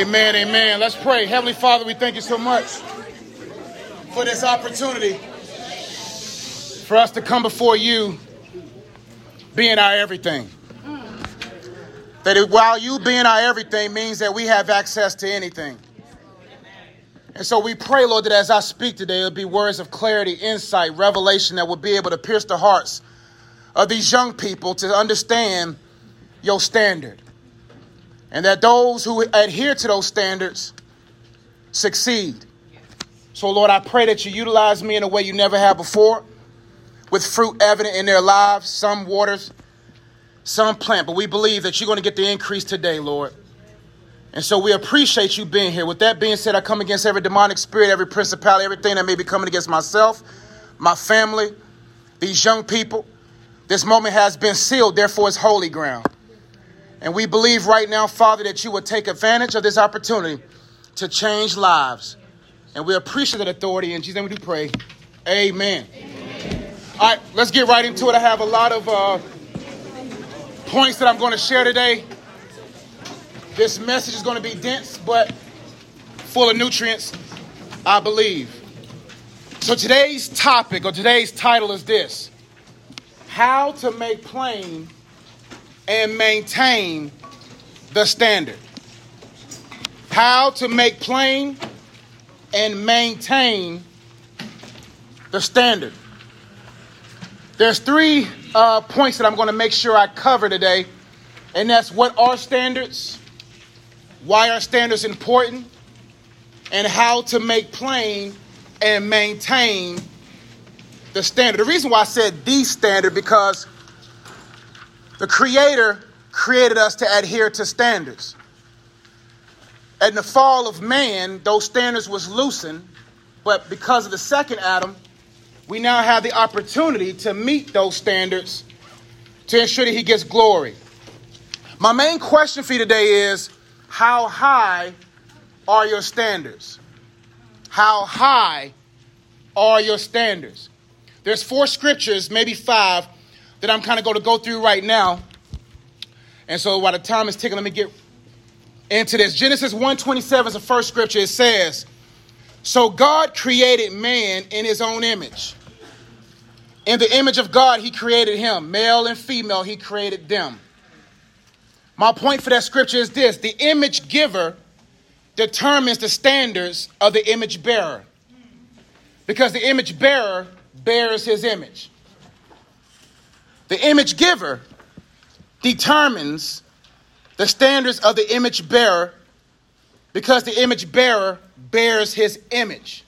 Amen, amen. Let's pray. Heavenly Father, we thank you so much for this opportunity for us to come before you being our everything. That while you being our everything means that we have access to anything. And so we pray, Lord, that as I speak today, it'll be words of clarity, insight, revelation that will be able to pierce the hearts of these young people to understand your standard and that those who adhere to those standards succeed. So, Lord, I pray that you utilize me in a way you never have before, with fruit evident in their lives, some waters, some plant. But we believe that you're going to get the increase today, Lord. And so we appreciate you being here. With that being said, I come against every demonic spirit, every principality, everything that may be coming against myself, my family, these young people. This moment has been sealed, therefore, it's holy ground. And we believe right now, Father, that you will take advantage of this opportunity to change lives. And we appreciate that authority. In Jesus' name we do pray. Amen. Amen. All right, let's get right into it. I have a lot of uh, points that I'm going to share today. This message is going to be dense, but full of nutrients, I believe. So today's topic or today's title is this How to Make Plain and maintain the standard. How to make plain and maintain the standard. There's three uh, points that I'm going to make sure I cover today, and that's what are standards, why are standards important, and how to make plain and maintain the standard. The reason why I said the standard because the Creator created us to adhere to standards. In the fall of man, those standards was loosened, but because of the second Adam, we now have the opportunity to meet those standards to ensure that he gets glory. My main question for you today is how high are your standards? How high are your standards? There's four scriptures, maybe five, that I'm kind of going to go through right now. And so while the time is ticking, let me get into this. Genesis 1:27 is the first scripture. It says, "So God created man in his own image. In the image of God he created him, male and female he created them." My point for that scripture is this, the image giver determines the standards of the image bearer. Because the image bearer bears his image. The image giver determines the standards of the image bearer because the image bearer bears his image.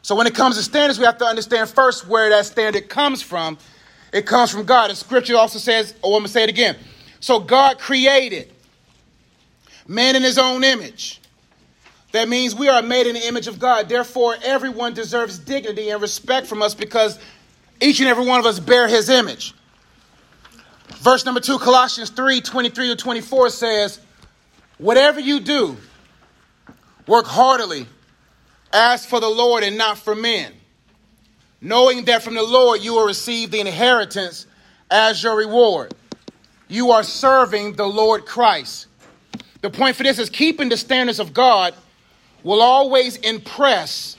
So when it comes to standards, we have to understand first where that standard comes from. It comes from God. And scripture also says, oh, I'm going to say it again. So God created man in his own image. That means we are made in the image of God. Therefore, everyone deserves dignity and respect from us because each and every one of us bear his image. Verse number two, Colossians 3 23 to 24 says, Whatever you do, work heartily, as for the Lord and not for men, knowing that from the Lord you will receive the inheritance as your reward. You are serving the Lord Christ. The point for this is keeping the standards of God will always impress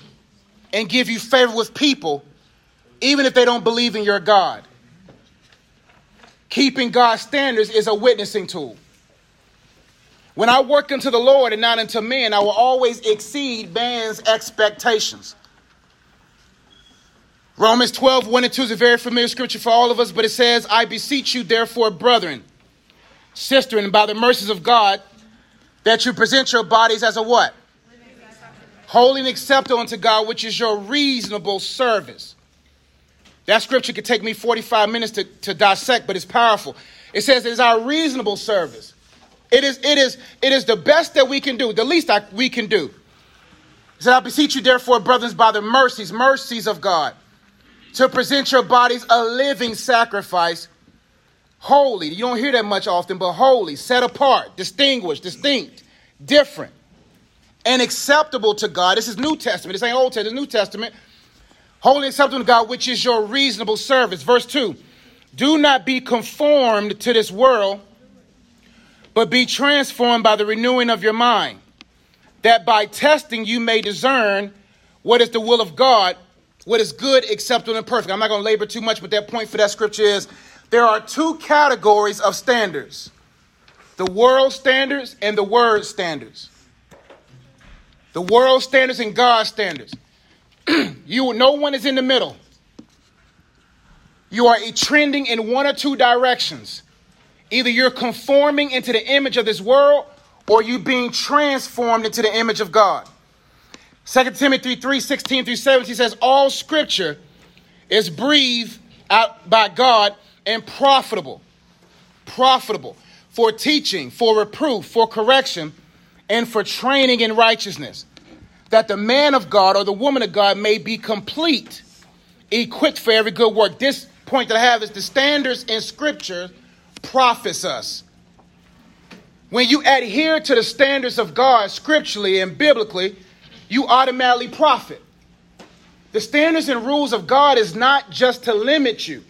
and give you favor with people even if they don't believe in your God. Keeping God's standards is a witnessing tool. When I work unto the Lord and not unto men, I will always exceed man's expectations. Romans 12, 1 and 2 is a very familiar scripture for all of us, but it says, I beseech you, therefore, brethren, sister, and by the mercies of God, that you present your bodies as a what? Holy and acceptable unto God, which is your reasonable service. That scripture could take me 45 minutes to, to dissect, but it's powerful. It says it's our reasonable service. It is, it is, it is the best that we can do, the least I, we can do. He said, I beseech you, therefore, brothers, by the mercies, mercies of God, to present your bodies a living sacrifice, holy. You don't hear that much often, but holy, set apart, distinguished, distinct, different, and acceptable to God. This is New Testament. This ain't Old Testament, New Testament Holy and acceptable to God, which is your reasonable service. Verse 2 Do not be conformed to this world, but be transformed by the renewing of your mind, that by testing you may discern what is the will of God, what is good, acceptable, and perfect. I'm not going to labor too much, but that point for that scripture is there are two categories of standards the world standards and the word standards. The world standards and God's standards. you no one is in the middle. You are trending in one or two directions. Either you're conforming into the image of this world or you're being transformed into the image of God. 2 Timothy 3 16 through 17 says, All scripture is breathed out by God and profitable. Profitable for teaching, for reproof, for correction, and for training in righteousness, that the man of God or the woman of God may be complete, equipped for every good work. This point that I have is the standards in Scripture profits us. When you adhere to the standards of God scripturally and biblically, you automatically profit. The standards and rules of God is not just to limit you.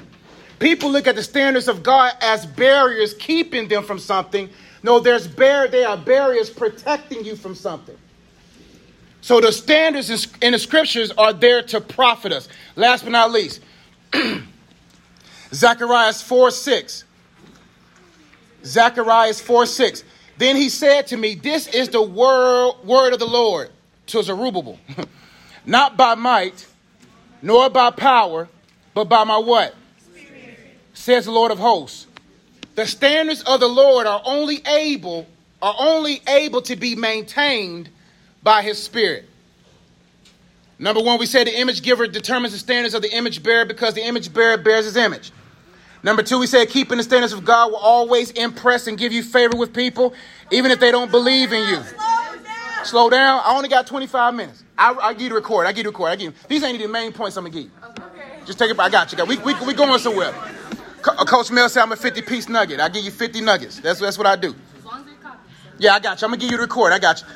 People look at the standards of God as barriers keeping them from something. No, there's bar- they are barriers protecting you from something. So the standards in the scriptures are there to profit us. Last but not least, Zechariah 4 6. Zechariah 4 6. Then he said to me, This is the word, word of the Lord to Zerubbabel. Not by might, nor by power, but by my what? Spirit. Says the Lord of hosts. The standards of the Lord are only able, are only able to be maintained by his spirit. Number one, we say the image giver determines the standards of the image bearer because the image bearer bears his image. Number two, we said keeping the standards of God will always impress and give you favor with people, even if they don't believe in you. Slow down. Slow down. I only got 25 minutes. I, I give you the record. I give you the record. I give you. These ain't the main points I'm gonna give you. Okay. Just take it. I got you. We we we going somewhere. Uh, Coach Mel said I'm a 50 piece nugget. I give you 50 nuggets. That's that's what I do. Yeah, I got you. I'm gonna give you the record. I got you.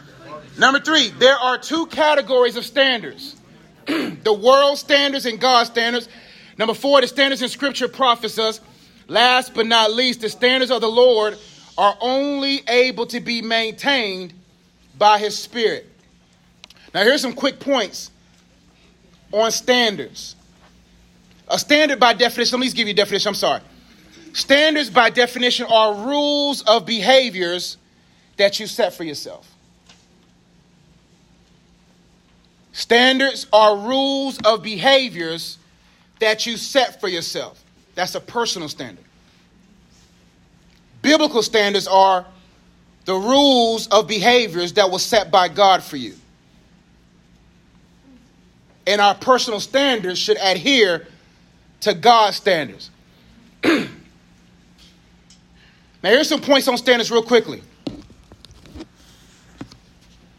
Number three, there are two categories of standards: the world standards and God standards. Number four, the standards in Scripture profits us. Last but not least, the standards of the Lord are only able to be maintained by His Spirit. Now, here's some quick points on standards. A standard by definition, let me give you a definition, I'm sorry. Standards by definition are rules of behaviors that you set for yourself. Standards are rules of behaviors that you set for yourself. That's a personal standard. Biblical standards are the rules of behaviors that were set by God for you. And our personal standards should adhere to God's standards. now, here's some points on standards, real quickly.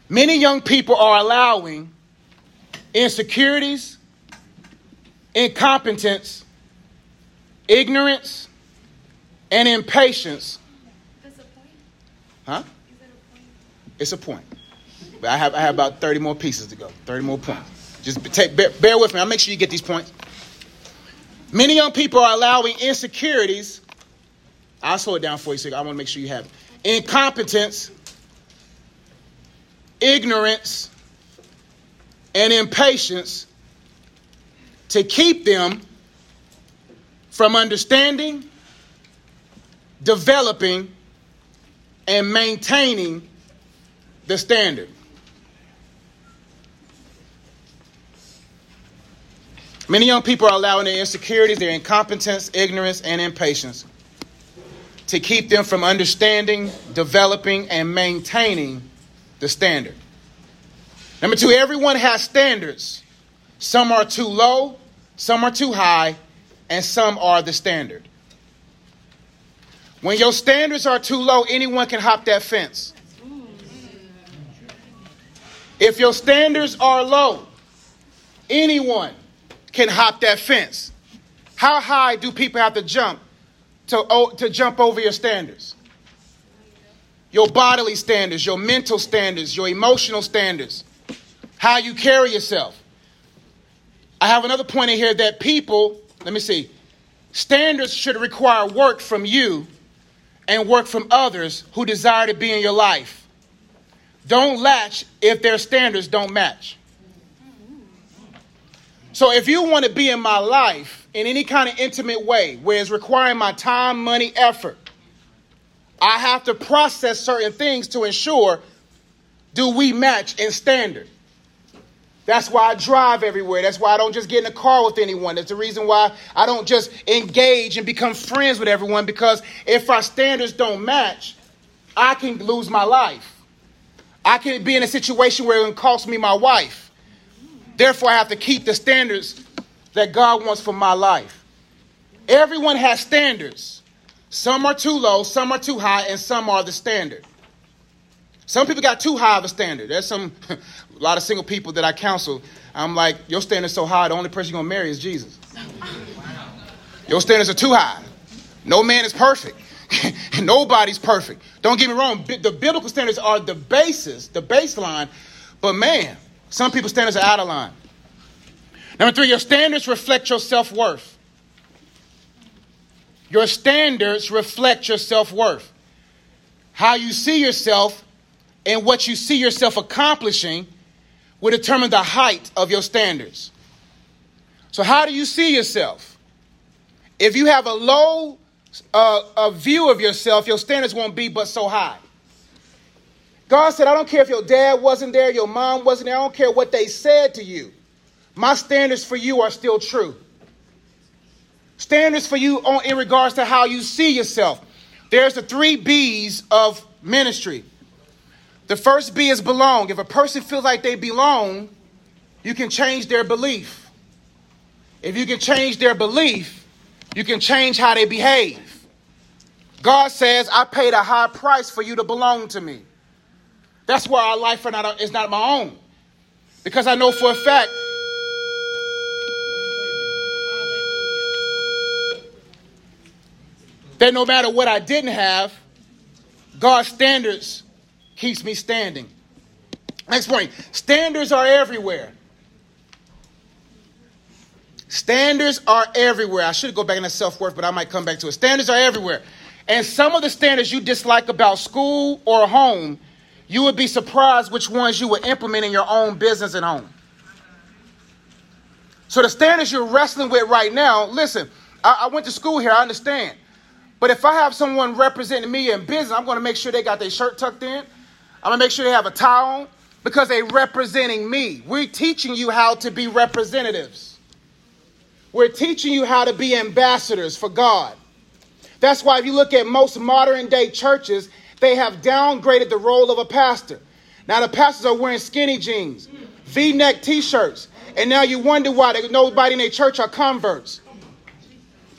Many young people are allowing insecurities, incompetence, ignorance, and impatience. Huh? It's a point. But I have, I have about 30 more pieces to go, 30 more points. Just take, bear, bear with me. I'll make sure you get these points. Many young people are allowing insecurities. I'll slow it down for you so I want to make sure you have it. Incompetence, ignorance, and impatience to keep them from understanding, developing, and maintaining the standard. Many young people are allowing their insecurities, their incompetence, ignorance, and impatience to keep them from understanding, developing, and maintaining the standard. Number two, everyone has standards. Some are too low, some are too high, and some are the standard. When your standards are too low, anyone can hop that fence. If your standards are low, anyone can hop that fence. How high do people have to jump to, to jump over your standards? Your bodily standards, your mental standards, your emotional standards, how you carry yourself. I have another point in here that people, let me see, standards should require work from you and work from others who desire to be in your life. Don't latch if their standards don't match. So if you want to be in my life in any kind of intimate way where it's requiring my time, money, effort, I have to process certain things to ensure do we match in standard. That's why I drive everywhere. That's why I don't just get in a car with anyone. That's the reason why I don't just engage and become friends with everyone because if our standards don't match, I can lose my life. I can be in a situation where it can cost me my wife. Therefore, I have to keep the standards that God wants for my life. Everyone has standards. Some are too low, some are too high, and some are the standard. Some people got too high of a standard. There's some a lot of single people that I counsel. I'm like, your standard's so high, the only person you're gonna marry is Jesus. Your standards are too high. No man is perfect. Nobody's perfect. Don't get me wrong. The biblical standards are the basis, the baseline. But man, some people's standards are out of line. Number three, your standards reflect your self worth. Your standards reflect your self worth. How you see yourself and what you see yourself accomplishing will determine the height of your standards. So, how do you see yourself? If you have a low uh, a view of yourself, your standards won't be but so high. God said, I don't care if your dad wasn't there, your mom wasn't there, I don't care what they said to you. My standards for you are still true. Standards for you on, in regards to how you see yourself. There's the three B's of ministry the first B is belong. If a person feels like they belong, you can change their belief. If you can change their belief, you can change how they behave. God says, I paid a high price for you to belong to me. That's why our life is not my own. Because I know for a fact that no matter what I didn't have, God's standards keeps me standing. Next point standards are everywhere. Standards are everywhere. I should go back into self worth, but I might come back to it. Standards are everywhere. And some of the standards you dislike about school or home, you would be surprised which ones you would implement in your own business at home. So the standards you're wrestling with right now, listen, I, I went to school here, I understand. But if I have someone representing me in business, I'm going to make sure they got their shirt tucked in. I'm gonna make sure they have a on because they're representing me. We're teaching you how to be representatives. We're teaching you how to be ambassadors for God. That's why if you look at most modern day churches, they have downgraded the role of a pastor. Now the pastors are wearing skinny jeans, V-neck t-shirts, and now you wonder why nobody in their church are converts.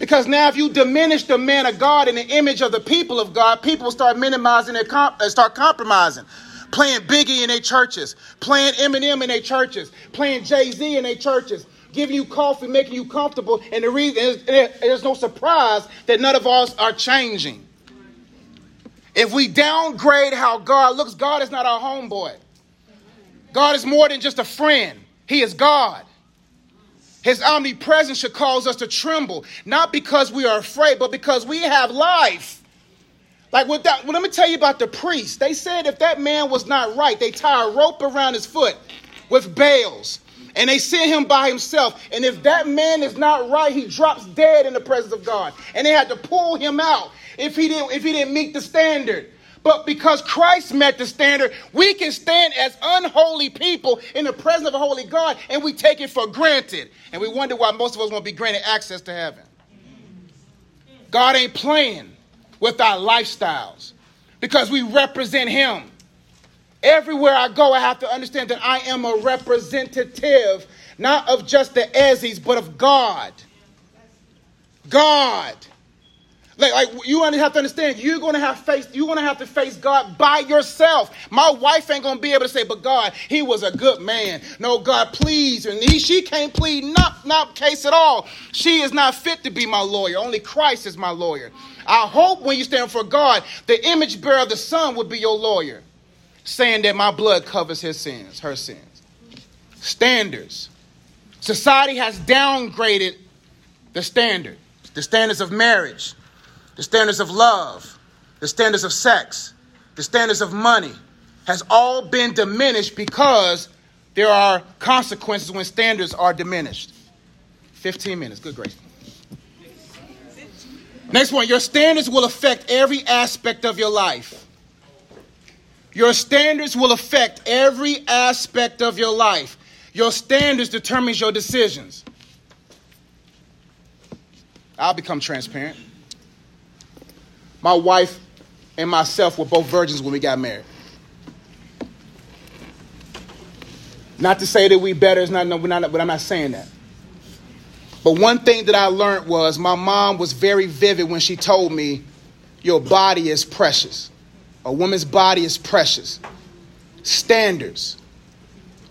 Because now, if you diminish the man of God in the image of the people of God, people start minimizing and comp- uh, start compromising. Playing Biggie in their churches, playing Eminem in their churches, playing Jay Z in their churches, giving you coffee, making you comfortable. And the reason is there's no surprise that none of us are changing. If we downgrade how God looks, God is not our homeboy. God is more than just a friend, He is God. His omnipresence should cause us to tremble, not because we are afraid, but because we have life. Like with that, well, let me tell you about the priest. They said if that man was not right, they tie a rope around his foot with bales and they send him by himself. And if that man is not right, he drops dead in the presence of God. And they had to pull him out if he didn't if he didn't meet the standard. But because Christ met the standard, we can stand as unholy people in the presence of a holy God and we take it for granted. And we wonder why most of us won't be granted access to heaven. God ain't playing with our lifestyles because we represent Him. Everywhere I go, I have to understand that I am a representative, not of just the Ezzies, but of God. God. Like, like you have to understand, you're gonna have face, you're gonna have to face God by yourself. My wife ain't gonna be able to say, but God, he was a good man. No, God, please. And he, she can't plead not, not case at all. She is not fit to be my lawyer. Only Christ is my lawyer. I hope when you stand for God, the image bearer of the Son would be your lawyer, saying that my blood covers his sins, her sins. Standards. Society has downgraded the standard, the standards of marriage the standards of love, the standards of sex, the standards of money has all been diminished because there are consequences when standards are diminished. 15 minutes, good grace. Next one, your standards will affect every aspect of your life. Your standards will affect every aspect of your life. Your standards determines your decisions. I'll become transparent. My wife and myself were both virgins when we got married. Not to say that we better, it's not, no, we're not, but I'm not saying that. But one thing that I learned was my mom was very vivid when she told me, Your body is precious. A woman's body is precious. Standards.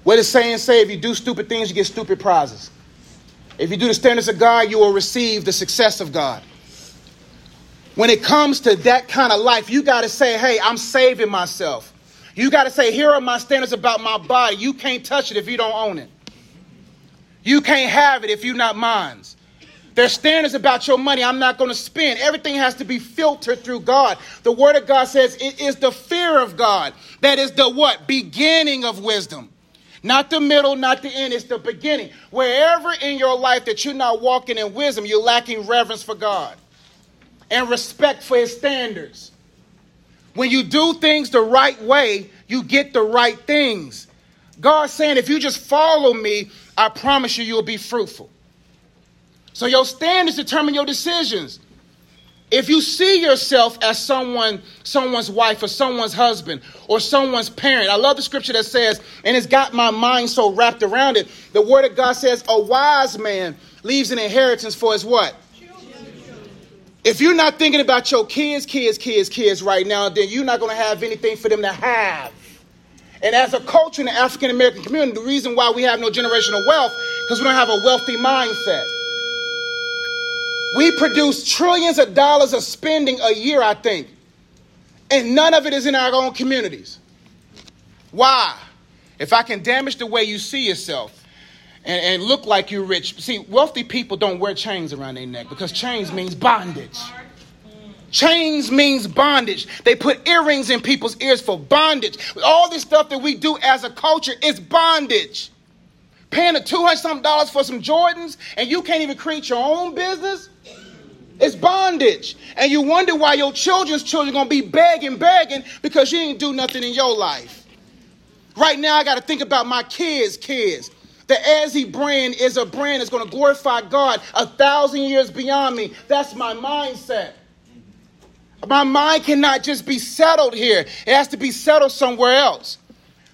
What does saying say? If you do stupid things, you get stupid prizes. If you do the standards of God, you will receive the success of God. When it comes to that kind of life, you got to say, Hey, I'm saving myself. You got to say, Here are my standards about my body. You can't touch it if you don't own it. You can't have it if you're not mine. There's standards about your money I'm not going to spend. Everything has to be filtered through God. The word of God says it is the fear of God that is the what? Beginning of wisdom. Not the middle, not the end, it's the beginning. Wherever in your life that you're not walking in wisdom, you're lacking reverence for God and respect for his standards. When you do things the right way, you get the right things. God's saying, if you just follow me, I promise you, you'll be fruitful. So your standards determine your decisions. If you see yourself as someone, someone's wife or someone's husband or someone's parent, I love the scripture that says, and it's got my mind so wrapped around it. The word of God says, a wise man leaves an inheritance for his what? If you're not thinking about your kids, kids, kids, kids right now, then you're not going to have anything for them to have. And as a culture in the African American community, the reason why we have no generational wealth, because we don't have a wealthy mindset. We produce trillions of dollars of spending a year, I think, and none of it is in our own communities. Why? If I can damage the way you see yourself and, and look like you're rich, see, wealthy people don't wear chains around their neck because chains means bondage. Chains means bondage. They put earrings in people's ears for bondage. All this stuff that we do as a culture is bondage. Paying a two hundred something dollars for some Jordans and you can't even create your own business. It's bondage. And you wonder why your children's children gonna be begging, begging because you didn't do nothing in your life. Right now, I gotta think about my kids' kids. The Ezzy brand is a brand that's gonna glorify God a thousand years beyond me. That's my mindset. My mind cannot just be settled here, it has to be settled somewhere else.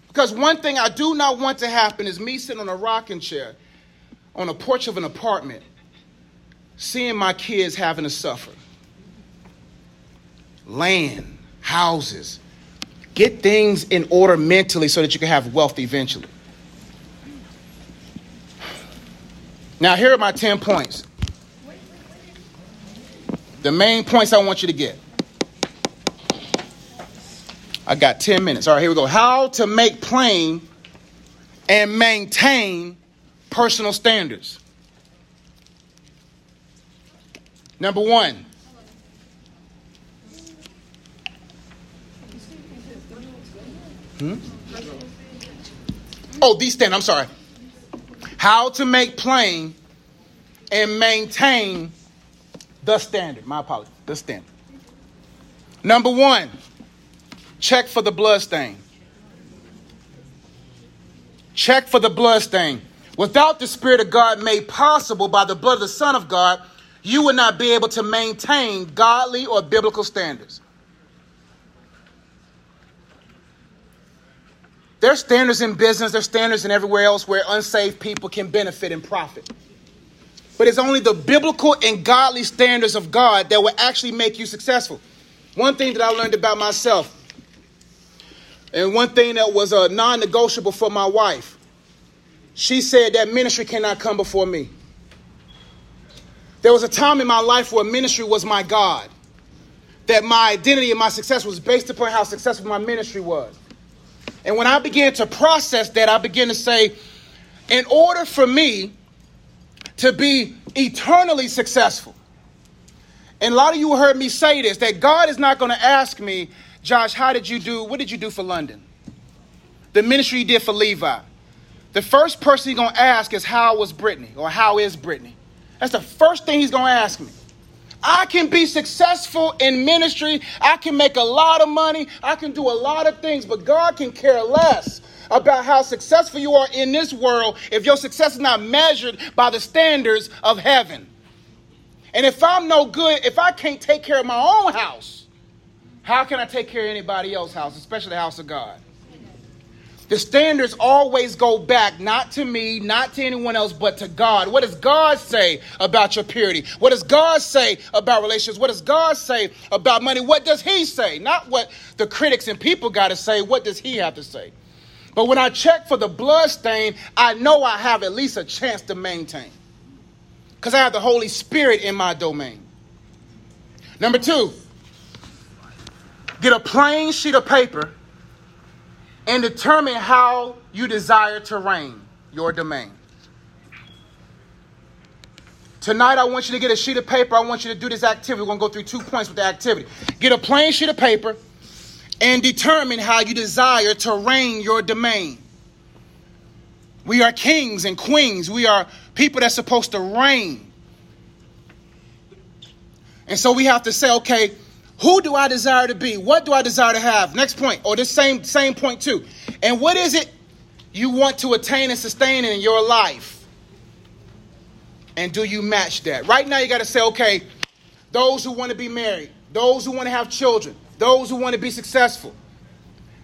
Because one thing I do not want to happen is me sitting on a rocking chair on a porch of an apartment, seeing my kids having to suffer. Land, houses, get things in order mentally so that you can have wealth eventually. Now, here are my 10 points. The main points I want you to get. I got 10 minutes. All right, here we go. How to make plain and maintain personal standards. Number one. Hmm? Oh, these standards. I'm sorry. How to make plain and maintain the standard. My apologies. The standard. Number one. Check for the blood stain. Check for the blood stain. Without the Spirit of God made possible by the blood of the Son of God, you would not be able to maintain godly or biblical standards. There's standards in business, there's standards in everywhere else where unsaved people can benefit and profit. But it's only the biblical and godly standards of God that will actually make you successful. One thing that I learned about myself and one thing that was uh, a non negotiable for my wife, she said that ministry cannot come before me. There was a time in my life where ministry was my God, that my identity and my success was based upon how successful my ministry was. And when I began to process that, I began to say, in order for me to be eternally successful, And a lot of you heard me say this that God is not going to ask me, Josh, how did you do? What did you do for London? The ministry you did for Levi. The first person he's going to ask is, How was Brittany? Or how is Brittany? That's the first thing he's going to ask me. I can be successful in ministry. I can make a lot of money. I can do a lot of things, but God can care less about how successful you are in this world if your success is not measured by the standards of heaven. And if I'm no good, if I can't take care of my own house, how can I take care of anybody else's house, especially the house of God? The standards always go back, not to me, not to anyone else, but to God. What does God say about your purity? What does God say about relationships? What does God say about money? What does He say? Not what the critics and people got to say. What does He have to say? But when I check for the blood stain, I know I have at least a chance to maintain. Because I have the Holy Spirit in my domain. Number two, get a plain sheet of paper and determine how you desire to reign your domain. Tonight, I want you to get a sheet of paper. I want you to do this activity. We're going to go through two points with the activity. Get a plain sheet of paper and determine how you desire to reign your domain. We are kings and queens. We are people that's supposed to reign. And so we have to say, okay, who do I desire to be? What do I desire to have? Next point, or this same same point too. And what is it you want to attain and sustain in your life? And do you match that? Right now you got to say, okay, those who want to be married, those who want to have children, those who want to be successful.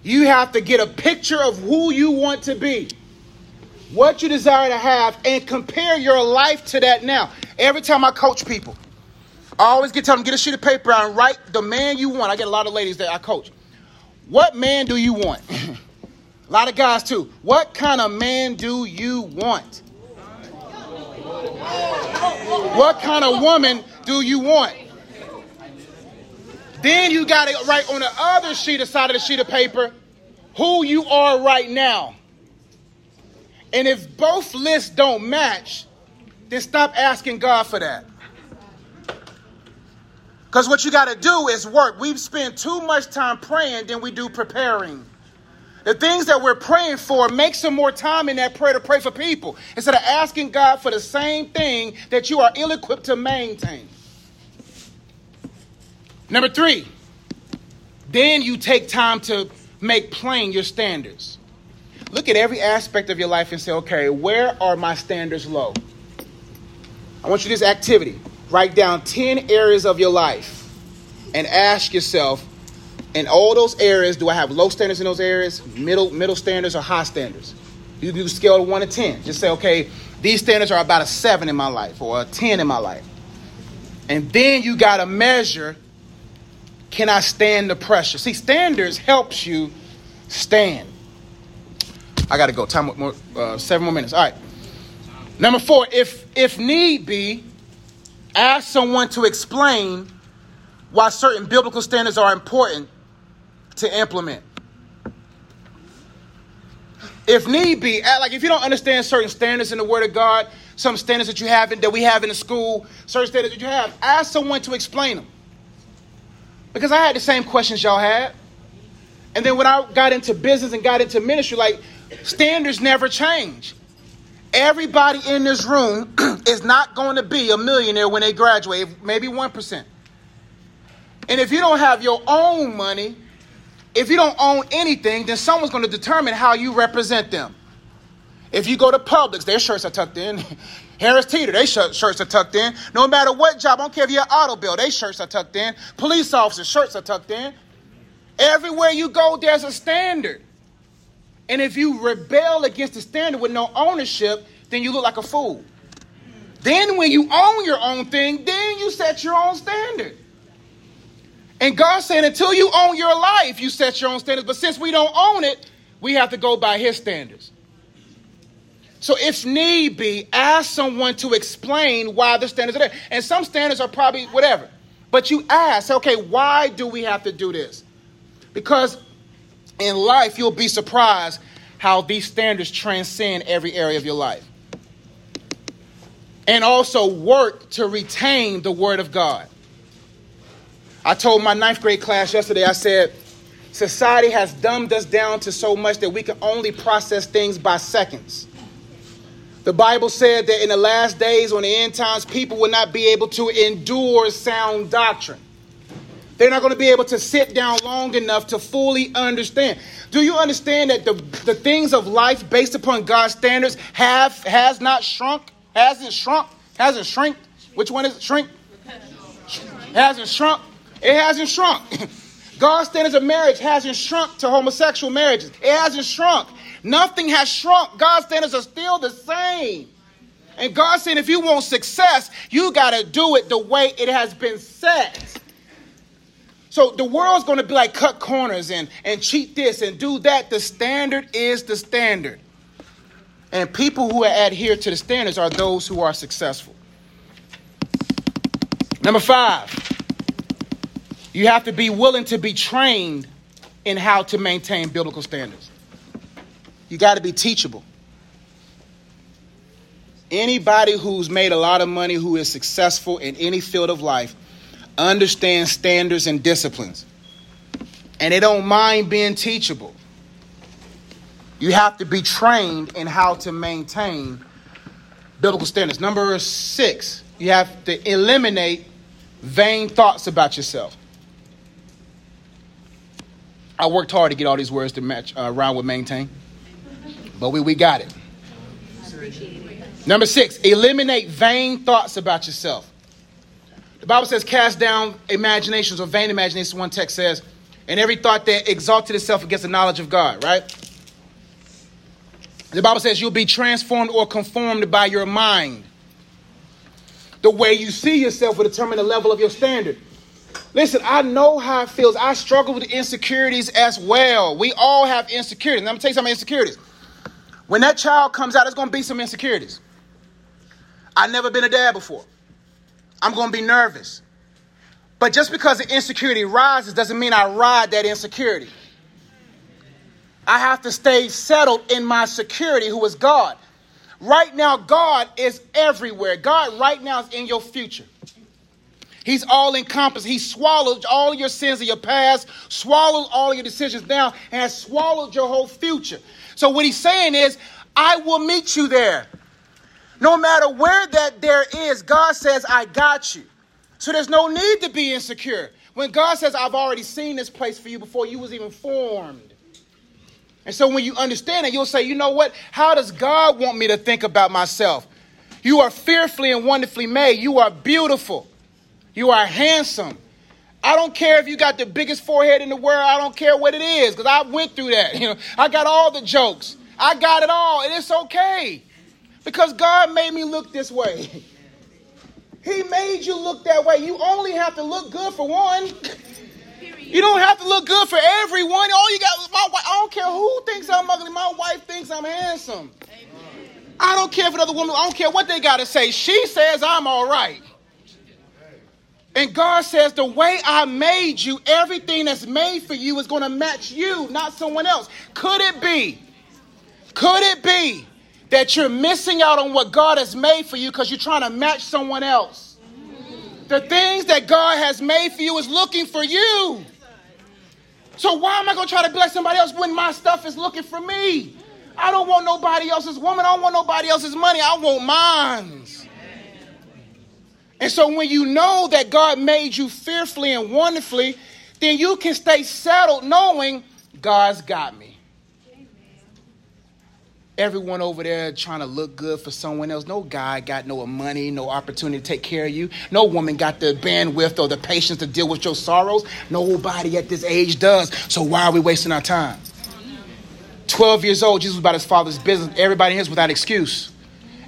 You have to get a picture of who you want to be, what you desire to have, and compare your life to that now. Every time I coach people, I always get tell them get a sheet of paper and write the man you want. I get a lot of ladies that I coach. What man do you want? a lot of guys too. What kind of man do you want? What kind of woman do you want? Then you got to write on the other sheet, side of the sheet of paper, who you are right now. And if both lists don't match, then stop asking God for that. Because what you got to do is work. We spend too much time praying than we do preparing. The things that we're praying for, make some more time in that prayer to pray for people instead of asking God for the same thing that you are ill equipped to maintain. Number three, then you take time to make plain your standards. Look at every aspect of your life and say, okay, where are my standards low? I want you this activity. Write down 10 areas of your life and ask yourself, in all those areas, do I have low standards in those areas, middle middle standards, or high standards? You do scale to 1 to 10. Just say, okay, these standards are about a 7 in my life or a 10 in my life. And then you got to measure can I stand the pressure? See, standards helps you stand. I got to go. Time more, uh, seven more minutes. All right. Number four, if if need be, ask someone to explain why certain biblical standards are important to implement. If need be, like if you don't understand certain standards in the Word of God, some standards that you have in, that we have in the school, certain standards that you have, ask someone to explain them. Because I had the same questions y'all had. And then when I got into business and got into ministry, like standards never change. Everybody in this room is not going to be a millionaire when they graduate, maybe 1%. And if you don't have your own money, if you don't own anything, then someone's going to determine how you represent them. If you go to Publix, their shirts are tucked in. Harris Teeter, their shirts are tucked in. No matter what job, I don't care if you're an Autobell, their shirts are tucked in. Police officers, shirts are tucked in. Everywhere you go, there's a standard. And if you rebel against the standard with no ownership, then you look like a fool. Then, when you own your own thing, then you set your own standard. And God said, until you own your life, you set your own standards. But since we don't own it, we have to go by His standards. So, if need be, ask someone to explain why the standards are there. And some standards are probably whatever. But you ask, okay, why do we have to do this? Because in life, you'll be surprised how these standards transcend every area of your life. And also work to retain the Word of God. I told my ninth grade class yesterday, I said, society has dumbed us down to so much that we can only process things by seconds. The Bible said that in the last days, on the end times, people will not be able to endure sound doctrine. They're not going to be able to sit down long enough to fully understand. Do you understand that the, the things of life based upon God's standards have has not shrunk? Hasn't shrunk? Hasn't shrunk? Which one is it? Shrink? Hasn't shrunk? It hasn't shrunk. God's standards of marriage hasn't shrunk to homosexual marriages. It hasn't shrunk. Nothing has shrunk. God's standards are still the same. And God said, if you want success, you got to do it the way it has been set. So the world's going to be like cut corners and, and cheat this and do that. The standard is the standard. And people who adhere to the standards are those who are successful. Number five, you have to be willing to be trained in how to maintain biblical standards. You got to be teachable. Anybody who's made a lot of money, who is successful in any field of life, understand standards and disciplines. And they don't mind being teachable. You have to be trained in how to maintain biblical standards. Number six, you have to eliminate vain thoughts about yourself. I worked hard to get all these words to match uh, around with maintain, but we, we got it. Number six, eliminate vain thoughts about yourself. The Bible says, cast down imaginations or vain imaginations, one text says, and every thought that exalted itself against the knowledge of God, right? The Bible says you'll be transformed or conformed by your mind. The way you see yourself will determine the level of your standard. Listen, I know how it feels. I struggle with insecurities as well. We all have insecurities. Let me tell you some insecurities. When that child comes out, there's going to be some insecurities. I've never been a dad before. I'm going to be nervous. But just because the insecurity rises doesn't mean I ride that insecurity. I have to stay settled in my security, who is God. Right now, God is everywhere. God, right now, is in your future. He's all encompassing. He swallowed all your sins of your past, swallowed all your decisions now, and has swallowed your whole future. So, what he's saying is, I will meet you there. No matter where that there is, God says, I got you. So there's no need to be insecure. When God says, I've already seen this place for you before you was even formed. And so when you understand it, you'll say, you know what? How does God want me to think about myself? You are fearfully and wonderfully made. You are beautiful. You are handsome. I don't care if you got the biggest forehead in the world. I don't care what it is because I went through that. You know, I got all the jokes. I got it all, and it's okay. Because God made me look this way. He made you look that way. You only have to look good for one. You don't have to look good for everyone. All you got, my wife, I don't care who thinks I'm ugly. My wife thinks I'm handsome. I don't care if another woman, I don't care what they got to say. She says I'm all right. And God says, the way I made you, everything that's made for you is going to match you, not someone else. Could it be? Could it be that you're missing out on what God has made for you because you're trying to match someone else. The things that God has made for you is looking for you. So why am I going to try to bless somebody else when my stuff is looking for me? I don't want nobody else's woman. I don't want nobody else's money. I want mine. And so when you know that God made you fearfully and wonderfully, then you can stay settled knowing God's got me everyone over there trying to look good for someone else. No guy got no money, no opportunity to take care of you. No woman got the bandwidth or the patience to deal with your sorrows. Nobody at this age does. So why are we wasting our time? 12 years old, Jesus was about his father's business. Everybody is without excuse.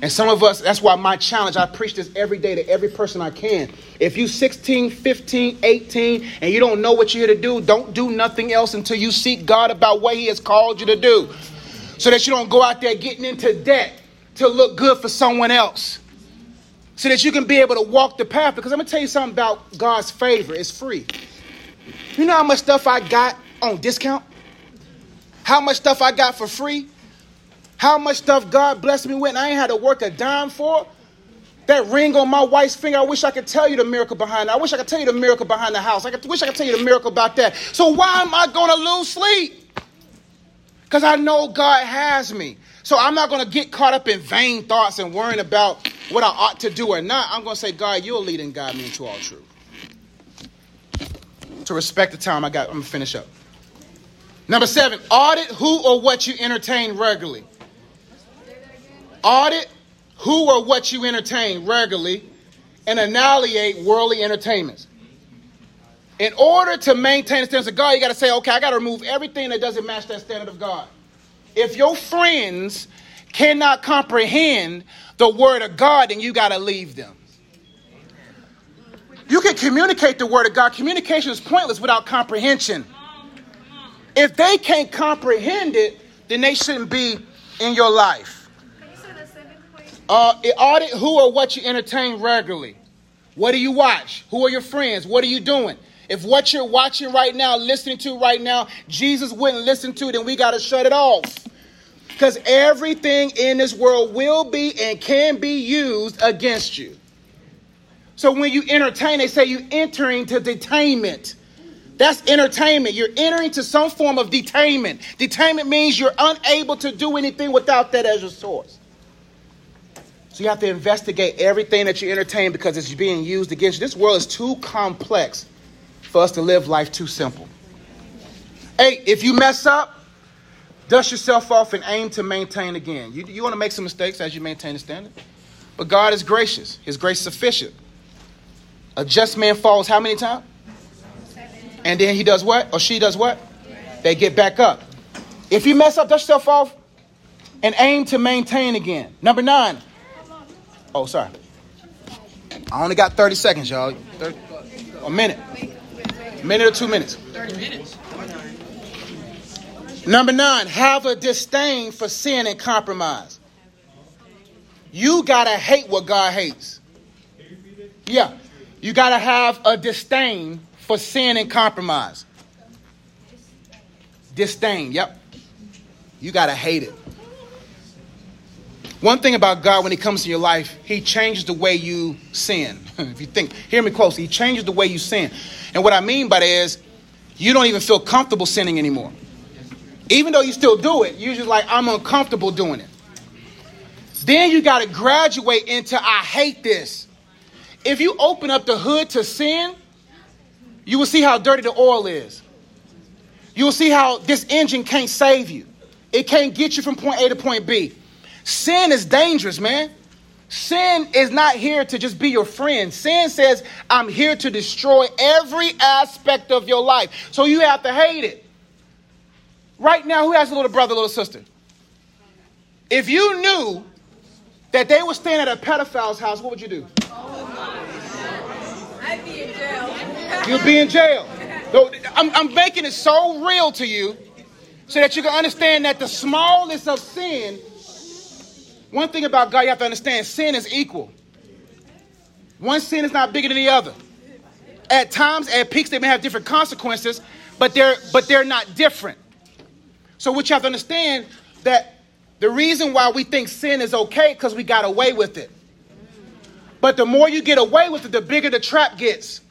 And some of us, that's why my challenge, I preach this every day to every person I can. If you 16, 15, 18, and you don't know what you're here to do, don't do nothing else until you seek God about what he has called you to do so that you don't go out there getting into debt to look good for someone else. So that you can be able to walk the path. Because I'm going to tell you something about God's favor. It's free. You know how much stuff I got on discount? How much stuff I got for free? How much stuff God blessed me with and I ain't had to work a dime for? That ring on my wife's finger, I wish I could tell you the miracle behind it. I wish I could tell you the miracle behind the house. I wish I could tell you the miracle about that. So why am I going to lose sleep? Because I know God has me. So I'm not going to get caught up in vain thoughts and worrying about what I ought to do or not. I'm going to say, God, you'll lead and guide me into all truth. To respect the time I got, I'm going to finish up. Number seven, audit who or what you entertain regularly. Audit who or what you entertain regularly and annihilate worldly entertainments. In order to maintain the standards of God, you got to say, okay, I got to remove everything that doesn't match that standard of God. If your friends cannot comprehend the word of God, then you got to leave them. You can communicate the word of God. Communication is pointless without comprehension. If they can't comprehend it, then they shouldn't be in your life. Uh, audit who or what you entertain regularly. What do you watch? Who are your friends? What are you doing? If what you're watching right now, listening to right now, Jesus wouldn't listen to, then we got to shut it off. Because everything in this world will be and can be used against you. So when you entertain, they say you're entering to detainment. That's entertainment. You're entering to some form of detainment. Detainment means you're unable to do anything without that as your source. So you have to investigate everything that you entertain because it's being used against you. This world is too complex for us to live life too simple. Hey, if you mess up, dust yourself off and aim to maintain again. You, you want to make some mistakes as you maintain the standard. But God is gracious. His grace is sufficient. A just man falls how many times? And then he does what? Or she does what? They get back up. If you mess up, dust yourself off and aim to maintain again. Number nine. Oh, sorry. I only got 30 seconds, y'all. 30, a minute. Minute or two minutes. 30 minutes. Number nine, have a disdain for sin and compromise. You gotta hate what God hates. Yeah. You gotta have a disdain for sin and compromise. Disdain, yep. You got to hate it. One thing about God when He comes to your life, He changes the way you sin. if you think, hear me closely, He changes the way you sin. And what I mean by that is, you don't even feel comfortable sinning anymore. Even though you still do it, you're just like, I'm uncomfortable doing it. Then you got to graduate into, I hate this. If you open up the hood to sin, you will see how dirty the oil is. You will see how this engine can't save you. It can't get you from point A to point B. Sin is dangerous, man. Sin is not here to just be your friend. Sin says, I'm here to destroy every aspect of your life. So you have to hate it. Right now, who has a little brother, little sister? If you knew that they were staying at a pedophile's house, what would you do? I'd be in jail. You'll be in jail. I'm, I'm making it so real to you so that you can understand that the smallness of sin, one thing about God you have to understand sin is equal. One sin is not bigger than the other. At times, at peaks, they may have different consequences, but they're but they're not different. So what you have to understand that the reason why we think sin is okay because we got away with it. But the more you get away with it, the bigger the trap gets.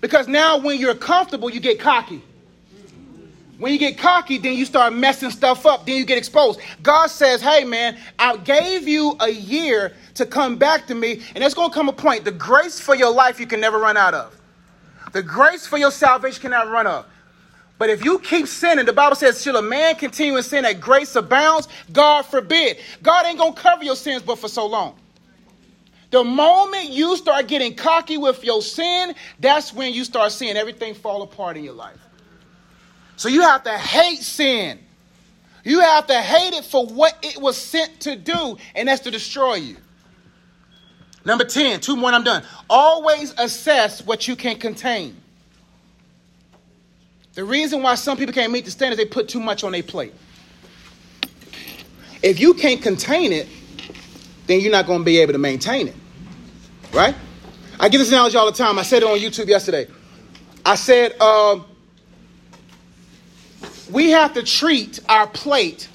Because now when you're comfortable, you get cocky. When you get cocky, then you start messing stuff up. Then you get exposed. God says, hey, man, I gave you a year to come back to me, and there's going to come a point. The grace for your life you can never run out of. The grace for your salvation cannot run out. But if you keep sinning, the Bible says, shall a man continue in sin that grace abounds? God forbid. God ain't going to cover your sins but for so long. The moment you start getting cocky with your sin, that's when you start seeing everything fall apart in your life. So you have to hate sin. You have to hate it for what it was sent to do, and that's to destroy you. Number 10, two more and I'm done. Always assess what you can contain. The reason why some people can't meet the standards, is they put too much on their plate. If you can't contain it, then you're not going to be able to maintain it. Right? I give this analogy all the time. I said it on YouTube yesterday. I said, um, we have to treat our plate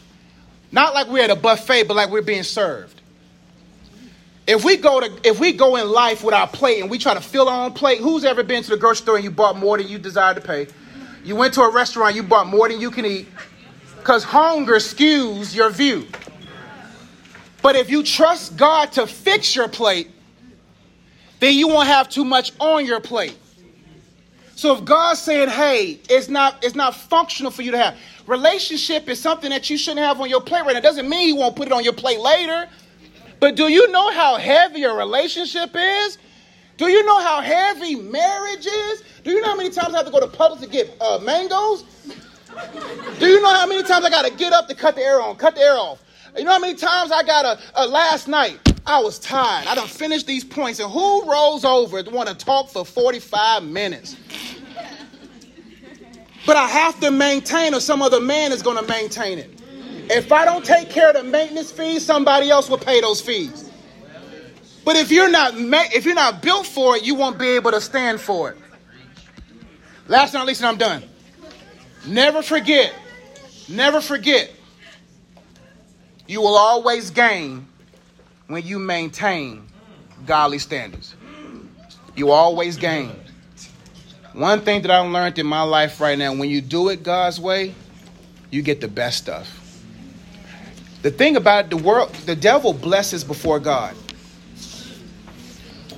not like we're at a buffet, but like we're being served. If we go to if we go in life with our plate and we try to fill our own plate, who's ever been to the grocery store and you bought more than you desired to pay? You went to a restaurant, you bought more than you can eat. Because hunger skews your view. But if you trust God to fix your plate, then you won't have too much on your plate. So if God's saying, hey, it's not, it's not functional for you to have. Relationship is something that you shouldn't have on your plate right now. It doesn't mean he won't put it on your plate later. But do you know how heavy a relationship is? Do you know how heavy marriage is? Do you know how many times I have to go to Publix to get uh, mangoes? Do you know how many times I got to get up to cut the air on, cut the air off? You know how many times I got a, a last night? I was tired. I done finished these points, and who rolls over to want to talk for 45 minutes? But I have to maintain, or some other man is going to maintain it. If I don't take care of the maintenance fees, somebody else will pay those fees. But if you're not if you're not built for it, you won't be able to stand for it. Last but not least, and I'm done. Never forget, never forget, you will always gain when you maintain godly standards. You always gain. One thing that I've learned in my life right now, when you do it God's way, you get the best stuff. The thing about it, the world, the devil blesses before God.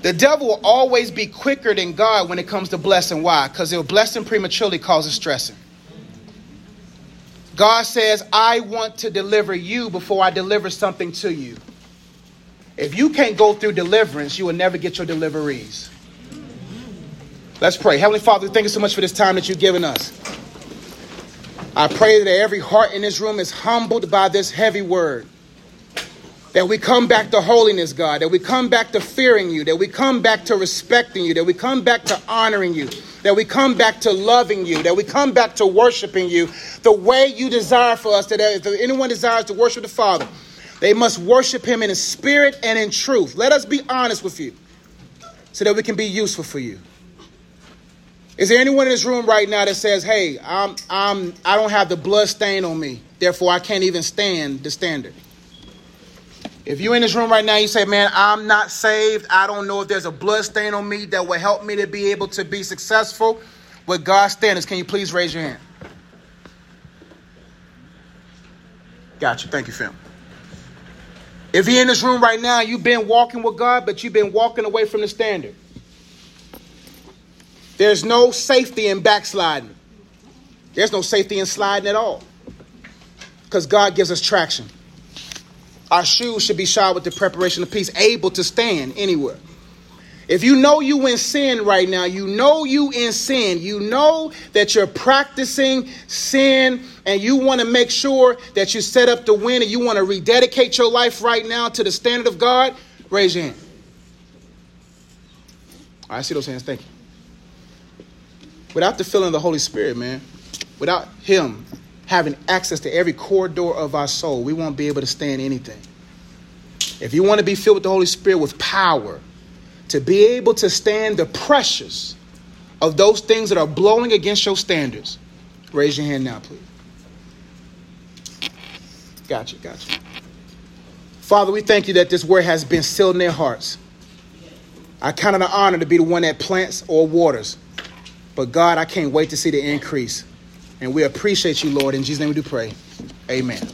The devil will always be quicker than God when it comes to blessing. Why? Because he'll bless him prematurely causes stressing. God says, I want to deliver you before I deliver something to you. If you can't go through deliverance, you will never get your deliveries. Let's pray. Heavenly Father, thank you so much for this time that you've given us. I pray that every heart in this room is humbled by this heavy word. That we come back to holiness, God. That we come back to fearing you. That we come back to respecting you. That we come back to honoring you that we come back to loving you, that we come back to worshiping you the way you desire for us, that if anyone desires to worship the Father, they must worship him in spirit and in truth. Let us be honest with you so that we can be useful for you. Is there anyone in this room right now that says, hey, I'm, I'm, I don't have the blood stain on me, therefore I can't even stand the standard? If you're in this room right now, you say, Man, I'm not saved. I don't know if there's a blood stain on me that will help me to be able to be successful with God's standards. Can you please raise your hand? Gotcha. Thank you, Phil. If you're in this room right now, you've been walking with God, but you've been walking away from the standard. There's no safety in backsliding. There's no safety in sliding at all. Because God gives us traction. Our shoes should be shod with the preparation of peace, able to stand anywhere. If you know you in sin right now, you know you in sin, you know that you're practicing sin, and you want to make sure that you set up to win and you want to rededicate your life right now to the standard of God, raise your hand. I see those hands. Thank you. Without the filling of the Holy Spirit, man, without Him having access to every corridor of our soul, we won't be able to stand anything. If you want to be filled with the Holy Spirit with power, to be able to stand the pressures of those things that are blowing against your standards, raise your hand now, please. Gotcha, gotcha. Father, we thank you that this word has been sealed in their hearts. I count it an honor to be the one that plants or waters. But God, I can't wait to see the increase. And we appreciate you, Lord. In Jesus' name we do pray. Amen.